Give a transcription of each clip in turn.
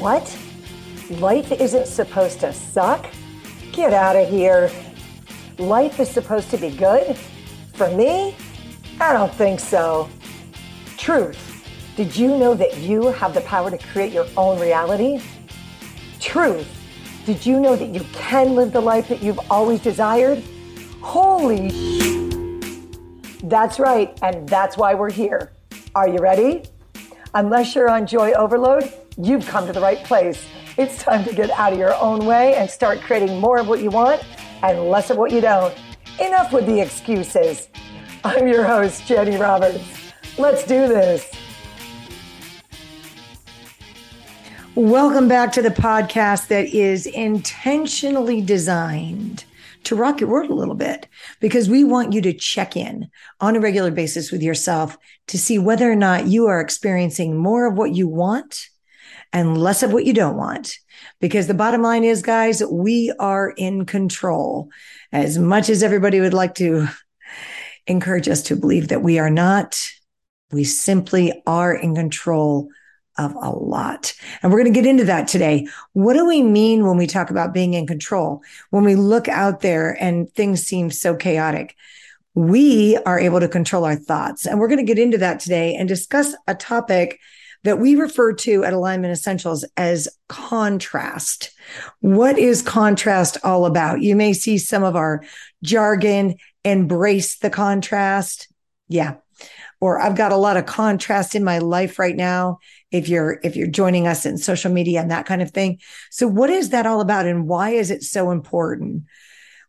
What? Life isn't supposed to suck? Get out of here. Life is supposed to be good? For me? I don't think so. Truth. Did you know that you have the power to create your own reality? Truth. Did you know that you can live the life that you've always desired? Holy. That's right, and that's why we're here. Are you ready? Unless you're on joy overload, you've come to the right place. It's time to get out of your own way and start creating more of what you want and less of what you don't. Enough with the excuses. I'm your host, Jani Roberts. Let's do this. Welcome back to the podcast that is intentionally designed to rock your world a little bit because we want you to check in on a regular basis with yourself to see whether or not you are experiencing more of what you want and less of what you don't want. Because the bottom line is, guys, we are in control. As much as everybody would like to encourage us to believe that we are not, we simply are in control of a lot. And we're going to get into that today. What do we mean when we talk about being in control? When we look out there and things seem so chaotic, we are able to control our thoughts. And we're going to get into that today and discuss a topic that we refer to at Alignment Essentials as contrast. What is contrast all about? You may see some of our jargon, embrace the contrast. Yeah. Or I've got a lot of contrast in my life right now. If you're, if you're joining us in social media and that kind of thing. So what is that all about? And why is it so important?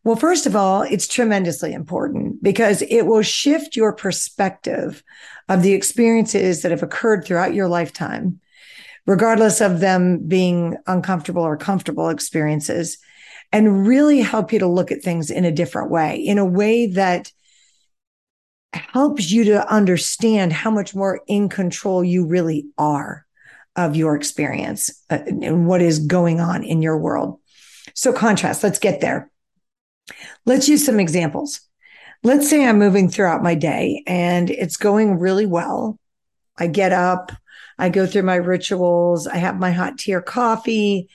Well, first of all, it's tremendously important because it will shift your perspective of the experiences that have occurred throughout your lifetime, regardless of them being uncomfortable or comfortable experiences, and really help you to look at things in a different way, in a way that helps you to understand how much more in control you really are of your experience uh, and what is going on in your world. So contrast, let's get there. Let's use some examples. Let's say I'm moving throughout my day and it's going really well. I get up, I go through my rituals, I have my hot tea or coffee,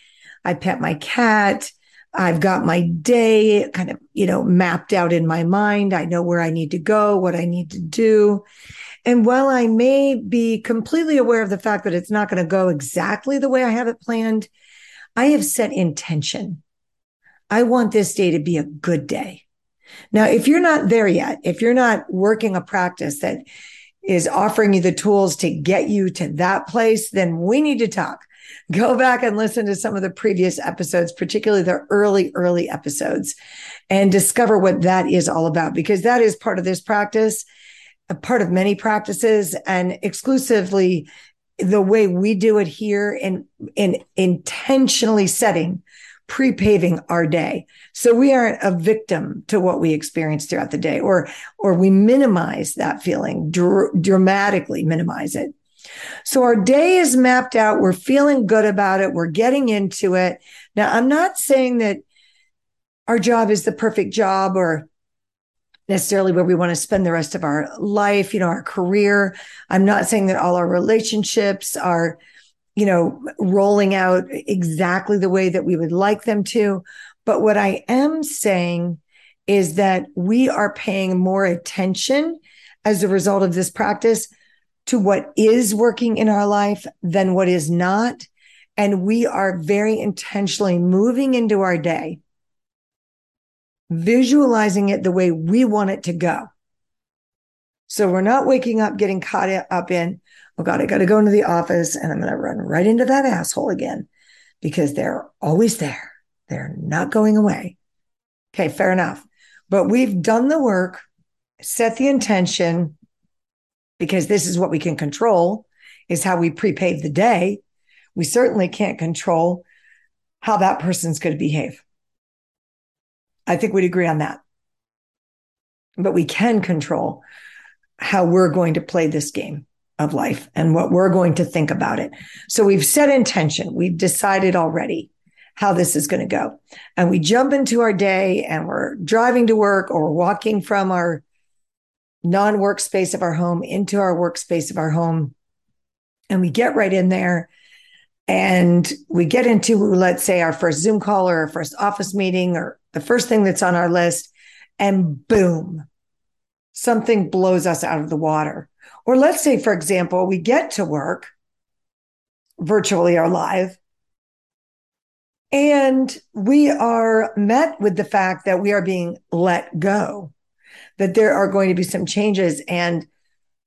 I pet my cat. I've got my day kind of, you know, mapped out in my mind. I know where I need to go, what I need to do. And while I may be completely aware of the fact that it's not going to go exactly the way I have it planned, I have set intention. I want this day to be a good day. Now, if you're not there yet, if you're not working a practice that is offering you the tools to get you to that place, then we need to talk. Go back and listen to some of the previous episodes, particularly the early, early episodes, and discover what that is all about, because that is part of this practice, a part of many practices, and exclusively the way we do it here in, in intentionally setting pre-paving our day. So we aren't a victim to what we experience throughout the day or, or we minimize that feeling, dr- dramatically minimize it. So our day is mapped out. We're feeling good about it. We're getting into it. Now, I'm not saying that our job is the perfect job or necessarily where we want to spend the rest of our life, you know, our career. I'm not saying that all our relationships are you know, rolling out exactly the way that we would like them to. But what I am saying is that we are paying more attention as a result of this practice to what is working in our life than what is not. And we are very intentionally moving into our day, visualizing it the way we want it to go. So we're not waking up, getting caught up in, oh God, I got to go into the office and I'm going to run right into that asshole again because they're always there. They're not going away. Okay, fair enough. But we've done the work, set the intention because this is what we can control is how we prepave the day. We certainly can't control how that person's going to behave. I think we'd agree on that. But we can control how we're going to play this game of life and what we're going to think about it. So we've set intention. We've decided already how this is going to go. And we jump into our day and we're driving to work or walking from our non workspace of our home into our workspace of our home. And we get right in there. and we get into, let's say, our first Zoom call or our first office meeting or the first thing that's on our list, and boom, something blows us out of the water. Or let's say, for example, we get to work virtually or live, and we are met with the fact that we are being let go, that there are going to be some changes, and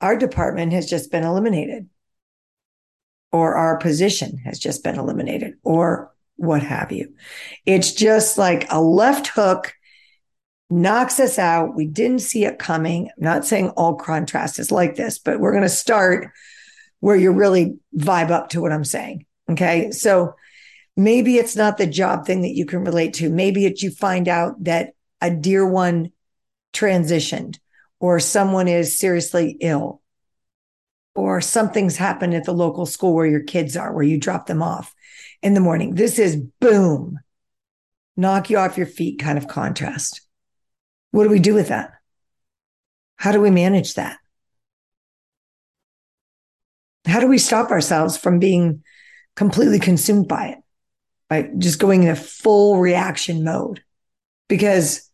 our department has just been eliminated or our position has just been eliminated or what have you. It's just like a left hook knocks us out. We didn't see it coming. I'm not saying all contrast is like this, but we're going to start where you really vibe up to what I'm saying. Okay. So maybe it's not the job thing that you can relate to. Maybe it's you find out that a dear one transitioned or someone is seriously ill or something's happened at the local school where your kids are, where you drop them off in the morning. This is boom, knock you off your feet kind of contrast. What do we do with that? How do we manage that? How do we stop ourselves from being completely consumed by it? By just going in a full reaction mode? Because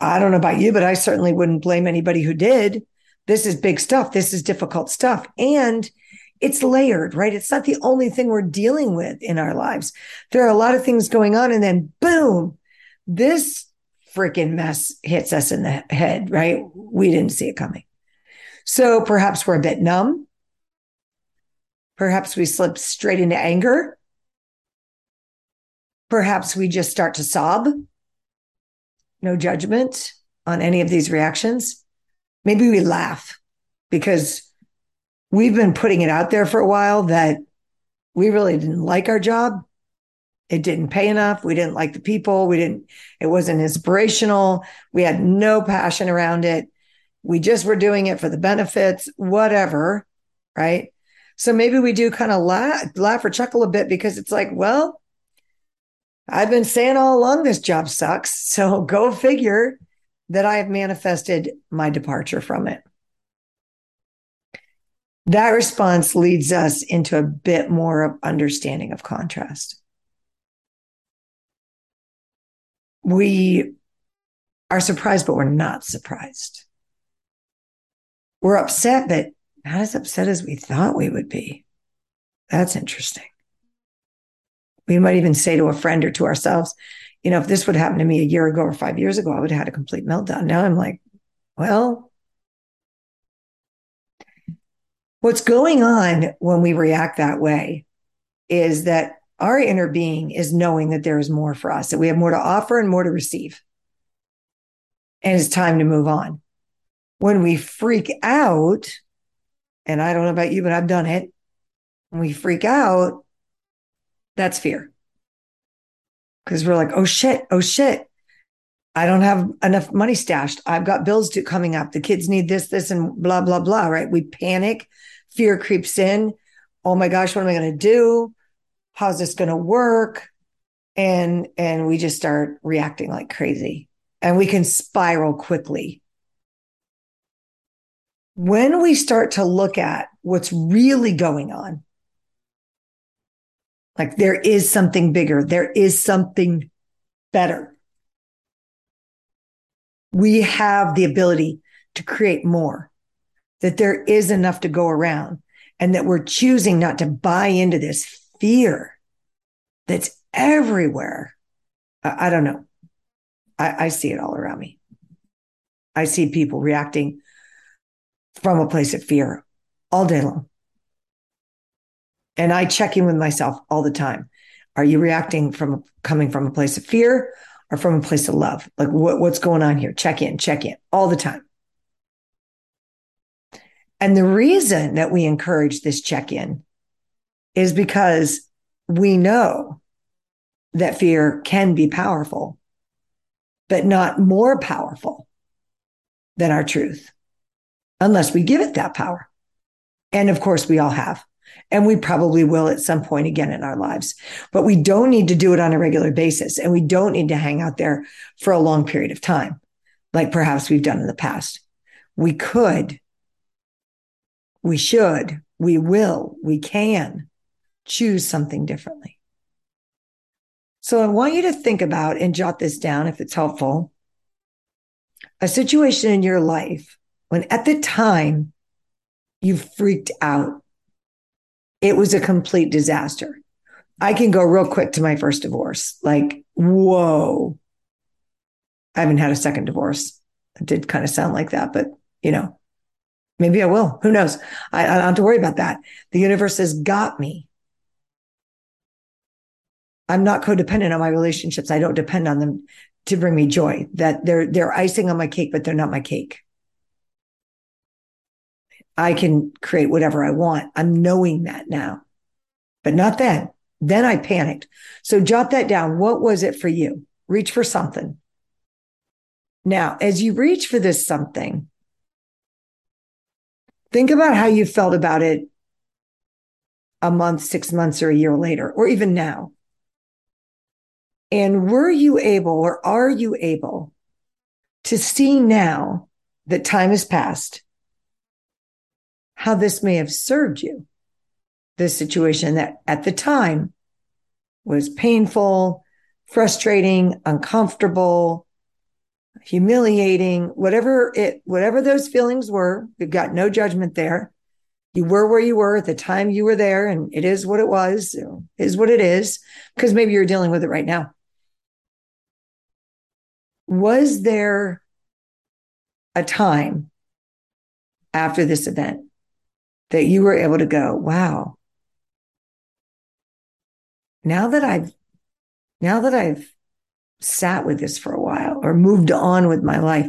I don't know about you, but I certainly wouldn't blame anybody who did this is big stuff. This is difficult stuff. And it's layered, right? It's not the only thing we're dealing with in our lives. There are a lot of things going on. And then boom, this freaking mess hits us in the head, right? We didn't see it coming. So perhaps we're a bit numb. Perhaps we slip straight into anger. Perhaps we just start to sob. No judgment on any of these reactions maybe we laugh because we've been putting it out there for a while that we really didn't like our job. It didn't pay enough. We didn't like the people. We didn't, it wasn't inspirational. We had no passion around it. We just were doing it for the benefits, whatever. Right. So maybe we do kind of laugh, laugh or chuckle a bit because it's like, well, I've been saying all along this job sucks. So go figure that I have manifested my departure from it. That response leads us into a bit more of understanding of contrast. We are surprised, but we're not surprised. We're upset, but not as upset as we thought we would be. That's interesting. We might even say to a friend or to ourselves, you know, if this would happen to me a year ago or five years ago, I would have had a complete meltdown. Now I'm like, well, what's going on when we react that way is that our inner being is knowing that there is more for us, that we have more to offer and more to receive. And it's time to move on. When we freak out, and I don't know about you, but I've done it. When we freak out, that's fear because we're like, oh shit, oh shit. I don't have enough money stashed. I've got bills to coming up. The kids need this, this, and blah, blah, blah. Right. We panic. Fear creeps in. Oh my gosh, what am I going to do? How's this going to work? And, and we just start reacting like crazy and we can spiral quickly. When we start to look at what's really going on, like there is something bigger. There is something better. We have the ability to create more, that there is enough to go around, and that we're choosing not to buy into this fear that's everywhere. I, I don't know. I, I see it all around me. I see people reacting from a place of fear all day long. And I check in with myself all the time. Are you reacting from coming from a place of fear or from a place of love? Like what, what's going on here? Check in, check in all the time. And the reason that we encourage this check in is because we know that fear can be powerful, but not more powerful than our truth, unless we give it that power. And of course, we all have. And we probably will at some point again in our lives. But we don't need to do it on a regular basis. And we don't need to hang out there for a long period of time, like perhaps we've done in the past. We could, we should, we will, we can choose something differently. So I want you to think about and jot this down if it's helpful. A situation in your life when at the time you freaked out. It was a complete disaster. I can go real quick to my first divorce. Like, whoa. I haven't had a second divorce. It did kind of sound like that, but you know, maybe I will. Who knows? I, I don't have to worry about that. The universe has got me. I'm not codependent on my relationships. I don't depend on them to bring me joy. That they're they're icing on my cake, but they're not my cake. I can create whatever I want. I'm knowing that now, but not then. Then I panicked. So jot that down. What was it for you? Reach for something. Now, as you reach for this something, think about how you felt about it a month, six months, or a year later, or even now. And were you able or are you able to see now that time has passed how this may have served you? This situation that at the time was painful, frustrating, uncomfortable, humiliating, whatever it, whatever those feelings were, we've got no judgment there. You were where you were at the time you were there, and it is what it was, is what it is, because maybe you're dealing with it right now was there a time after this event that you were able to go, wow, now that I've, now that I've sat with this for a while or moved on with my life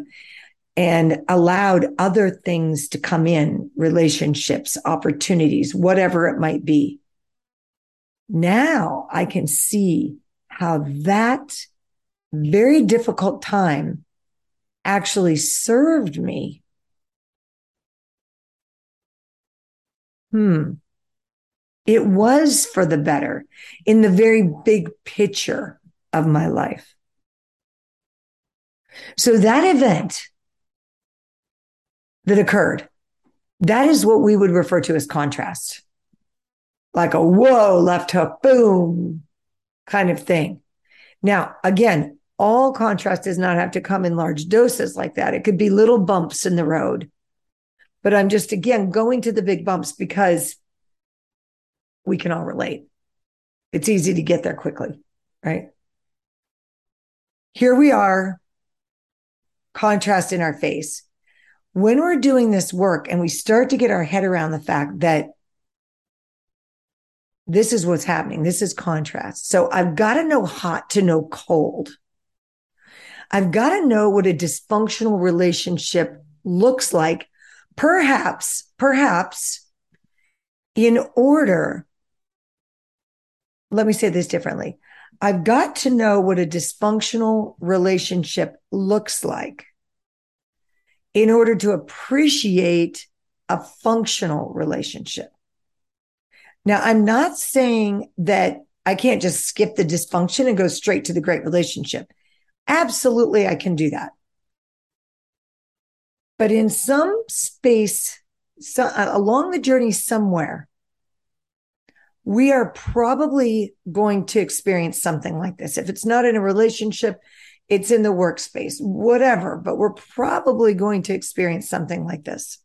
and allowed other things to come in, relationships, opportunities, whatever it might be. Now I can see how that very difficult time actually served me. Hmm. It was for the better in the very big picture of my life. So that event that occurred, that is what we would refer to as contrast. Like a whoa, left hook, boom kind of thing. Now, again, all contrast does not have to come in large doses like that. It could be little bumps in the road. But I'm just, again, going to the big bumps because we can all relate. It's easy to get there quickly, right? Here we are, contrast in our face. When we're doing this work and we start to get our head around the fact that this is what's happening, this is contrast. So I've got to know hot to know cold. I've got to know what a dysfunctional relationship looks like. Perhaps, perhaps in order, let me say this differently. I've got to know what a dysfunctional relationship looks like in order to appreciate a functional relationship. Now, I'm not saying that I can't just skip the dysfunction and go straight to the great relationship. Absolutely, I can do that. But in some space, so, uh, along the journey somewhere, we are probably going to experience something like this. If it's not in a relationship, it's in the workspace, whatever, but we're probably going to experience something like this.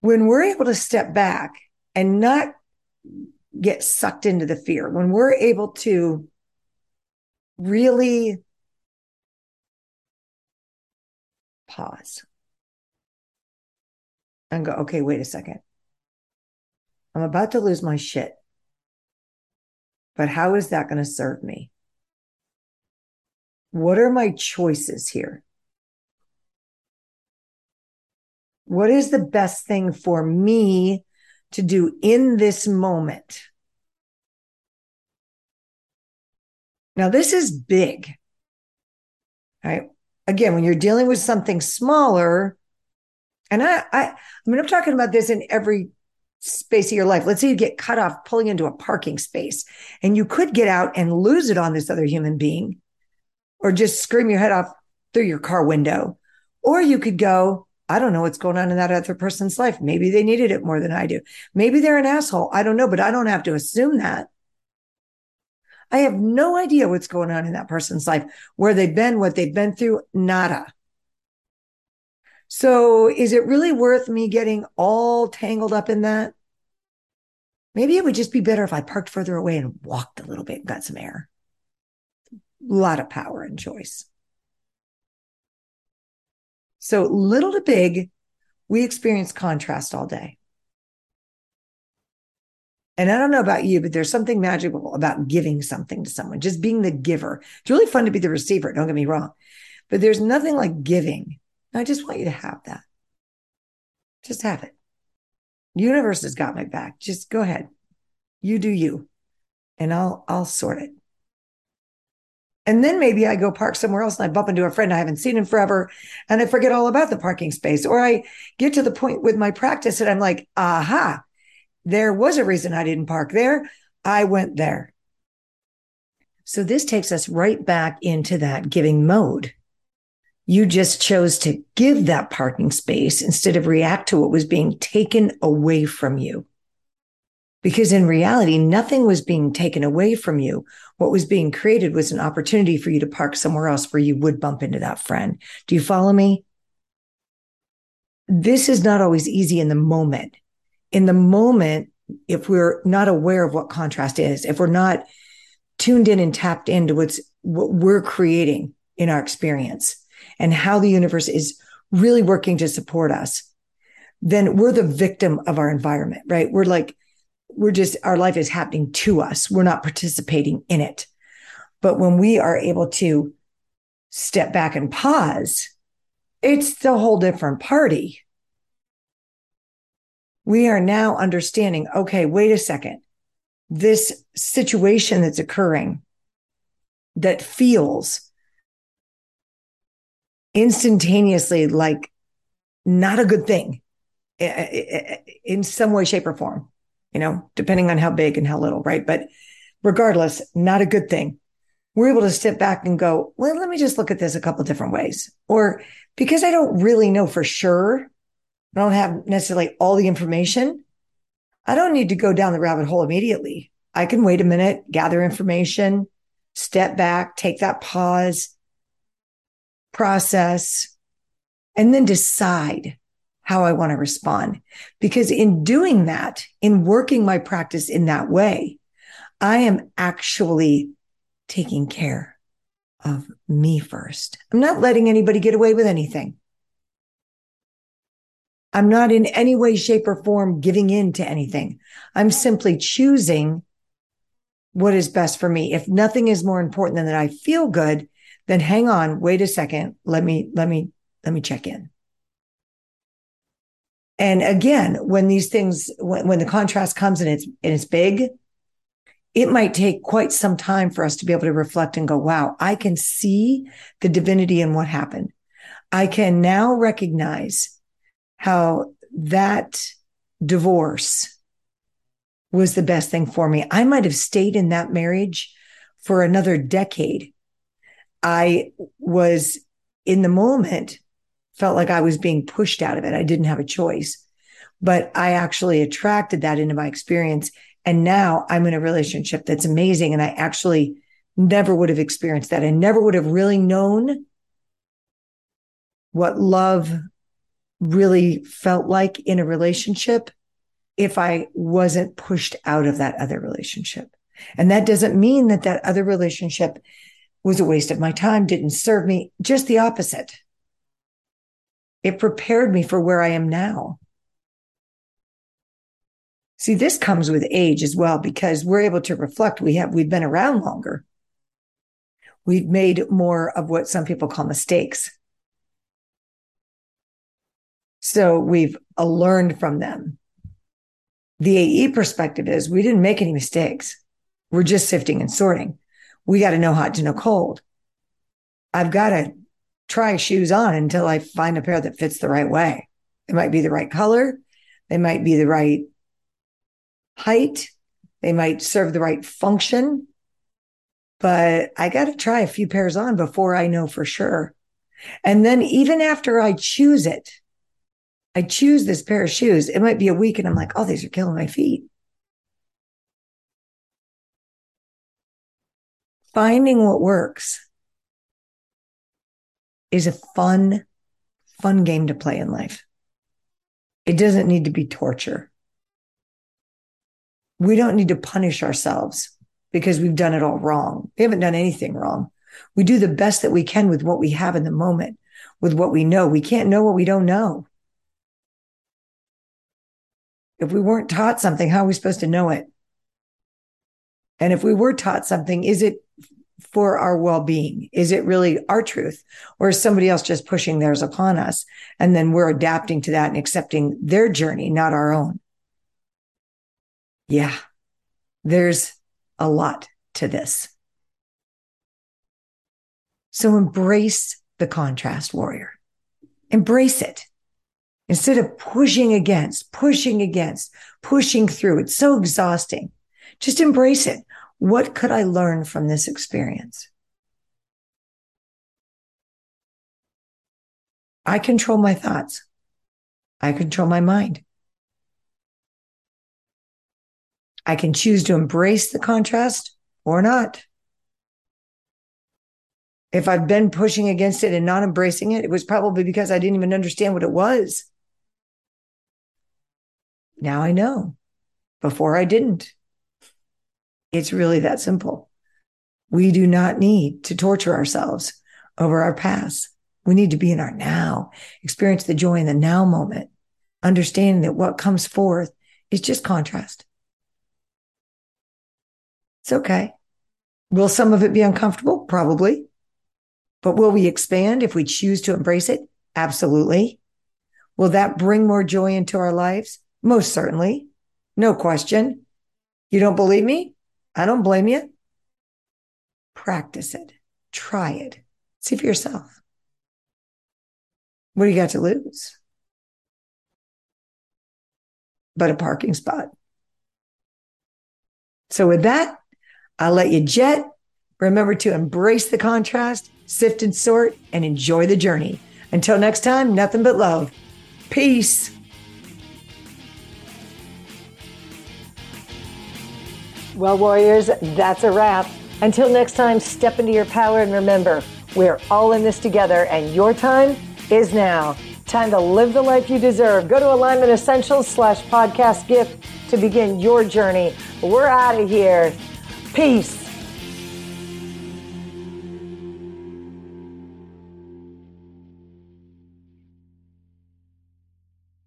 When we're able to step back and not get sucked into the fear, when we're able to really pause and go, okay, wait a second. I'm about to lose my shit. But how is that going to serve me? What are my choices here? What is the best thing for me to do in this moment? Now, this is big. Right. Again, when you're dealing with something smaller, and I, I, I mean, I'm talking about this in every space of your life. Let's say you get cut off pulling into a parking space and you could get out and lose it on this other human being or just scream your head off through your car window. Or you could go, I don't know what's going on in that other person's life. Maybe they needed it more than I do. Maybe they're an asshole. I don't know, but I don't have to assume that. I have no idea what's going on in that person's life, where they've been, what they've been through, nada. So is it really worth me getting all tangled up in that? Maybe it would just be better if I parked further away and walked a little bit and got some air. A lot of power and choice. So little to big, we experience contrast all day. And I don't know about you, but there's something magical about giving something to someone, just being the giver. It's really fun to be the receiver. Don't get me wrong, but there's nothing like giving. I just want you to have that. Just have it. Universe has got my back. Just go ahead. You do you. And I'll, I'll sort it. And then maybe I go park somewhere else and I bump into a friend I haven't seen in forever and I forget all about the parking space. Or I get to the point with my practice and I'm like, aha, there was a reason I didn't park there. I went there. So this takes us right back into that giving mode. You just chose to give that parking space instead of react to what was being taken away from you. Because in reality, nothing was being taken away from you. What was being created was an opportunity for you to park somewhere else where you would bump into that friend. Do you follow me? This is not always easy in the moment. In the moment, if we're not aware of what contrast is, if we're not tuned in and tapped into what's what we're creating in our experience and how the universe is really working to support us, then we're the victim of our environment, right? We're like we're just, our life is happening to us. We're not participating in it. But when we are able to step back and pause, it's the whole different party. We are now understanding, okay, wait a second. This situation that's occurring that feels instantaneously like not a good thing eh, eh, eh, in some way, shape, or form you know, depending on how big and how little, right? But regardless, not a good thing. We're able to step back and go, well, let me just look at this a couple different ways. Or because I don't really know for sure, I don't have necessarily all the information. I don't need to go down the rabbit hole immediately. I can wait a minute, gather information, step back, take that pause, process, and then decide how I want to respond. Because in doing that, in working my practice in that way, I am actually taking care of me first. I'm not letting anybody get away with anything. I'm not in any way, shape, or form giving in to anything. I'm simply choosing what is best for me. If nothing is more important than that I feel good, then hang on, wait a second. Let me, let me, let me check in. And again, when these things, when, when the contrast comes and it's, and it's big, it might take quite some time for us to be able to reflect and go, wow, I can see the divinity in what happened. I can now recognize how that divorce was the best thing for me. I might have stayed in that marriage for another decade. I was in the moment felt like I was being pushed out of it. I didn't have a choice, but I actually attracted that into my experience. And now I'm in a relationship that's amazing. And I actually never would have experienced that. I never would have really known what love really felt like in a relationship if I wasn't pushed out of that other relationship. And that doesn't mean that that other relationship was a waste of my time, didn't serve me, just the opposite. It prepared me for where I am now. See, this comes with age as well because we're able to reflect. We have, we've been around longer. We've made more of what some people call mistakes. So we've uh, learned from them. The AE perspective is we didn't make any mistakes. We're just sifting and sorting. We got to know hot to know cold. I've got to try shoes on until I find a pair that fits the right way. It might be the right color. They might be the right height. They might serve the right function. But I got to try a few pairs on before I know for sure. And then even after I choose it, I choose this pair of shoes. It might be a week and I'm like, oh, these are killing my feet. Finding what works is a fun, fun game to play in life. It doesn't need to be torture. We don't need to punish ourselves because we've done it all wrong. We haven't done anything wrong. We do the best that we can with what we have in the moment, with what we know. We can't know what we don't know. If we weren't taught something, how are we supposed to know it? And if we were taught something, is it for our well being? Is it really our truth? Or is somebody else just pushing theirs upon us? And then we're adapting to that and accepting their journey, not our own. Yeah, there's a lot to this. So embrace the contrast warrior. Embrace it. Instead of pushing against, pushing against, pushing through. It's so exhausting. Just embrace it. What could I learn from this experience? I control my thoughts. I control my mind. I can choose to embrace the contrast or not. If I've been pushing against it and not embracing it, it was probably because I didn't even understand what it was. Now I know. Before I didn't. It's really that simple. We do not need to torture ourselves over our past. We need to be in our now, experience the joy in the now moment, understanding that what comes forth is just contrast. It's okay. Will some of it be uncomfortable? Probably. But will we expand if we choose to embrace it? Absolutely. Will that bring more joy into our lives? Most certainly. No question. You don't believe me? I don't blame you. Practice it. Try it. See for yourself. What do you got to lose? But a parking spot. So, with that, I'll let you jet. Remember to embrace the contrast, sift and sort, and enjoy the journey. Until next time, nothing but love. Peace. Well, Warriors, that's a wrap. Until next time, step into your power and remember, we're all in this together, and your time is now. Time to live the life you deserve. Go to Alignment Essentials slash podcast gift to begin your journey. We're out of here. Peace.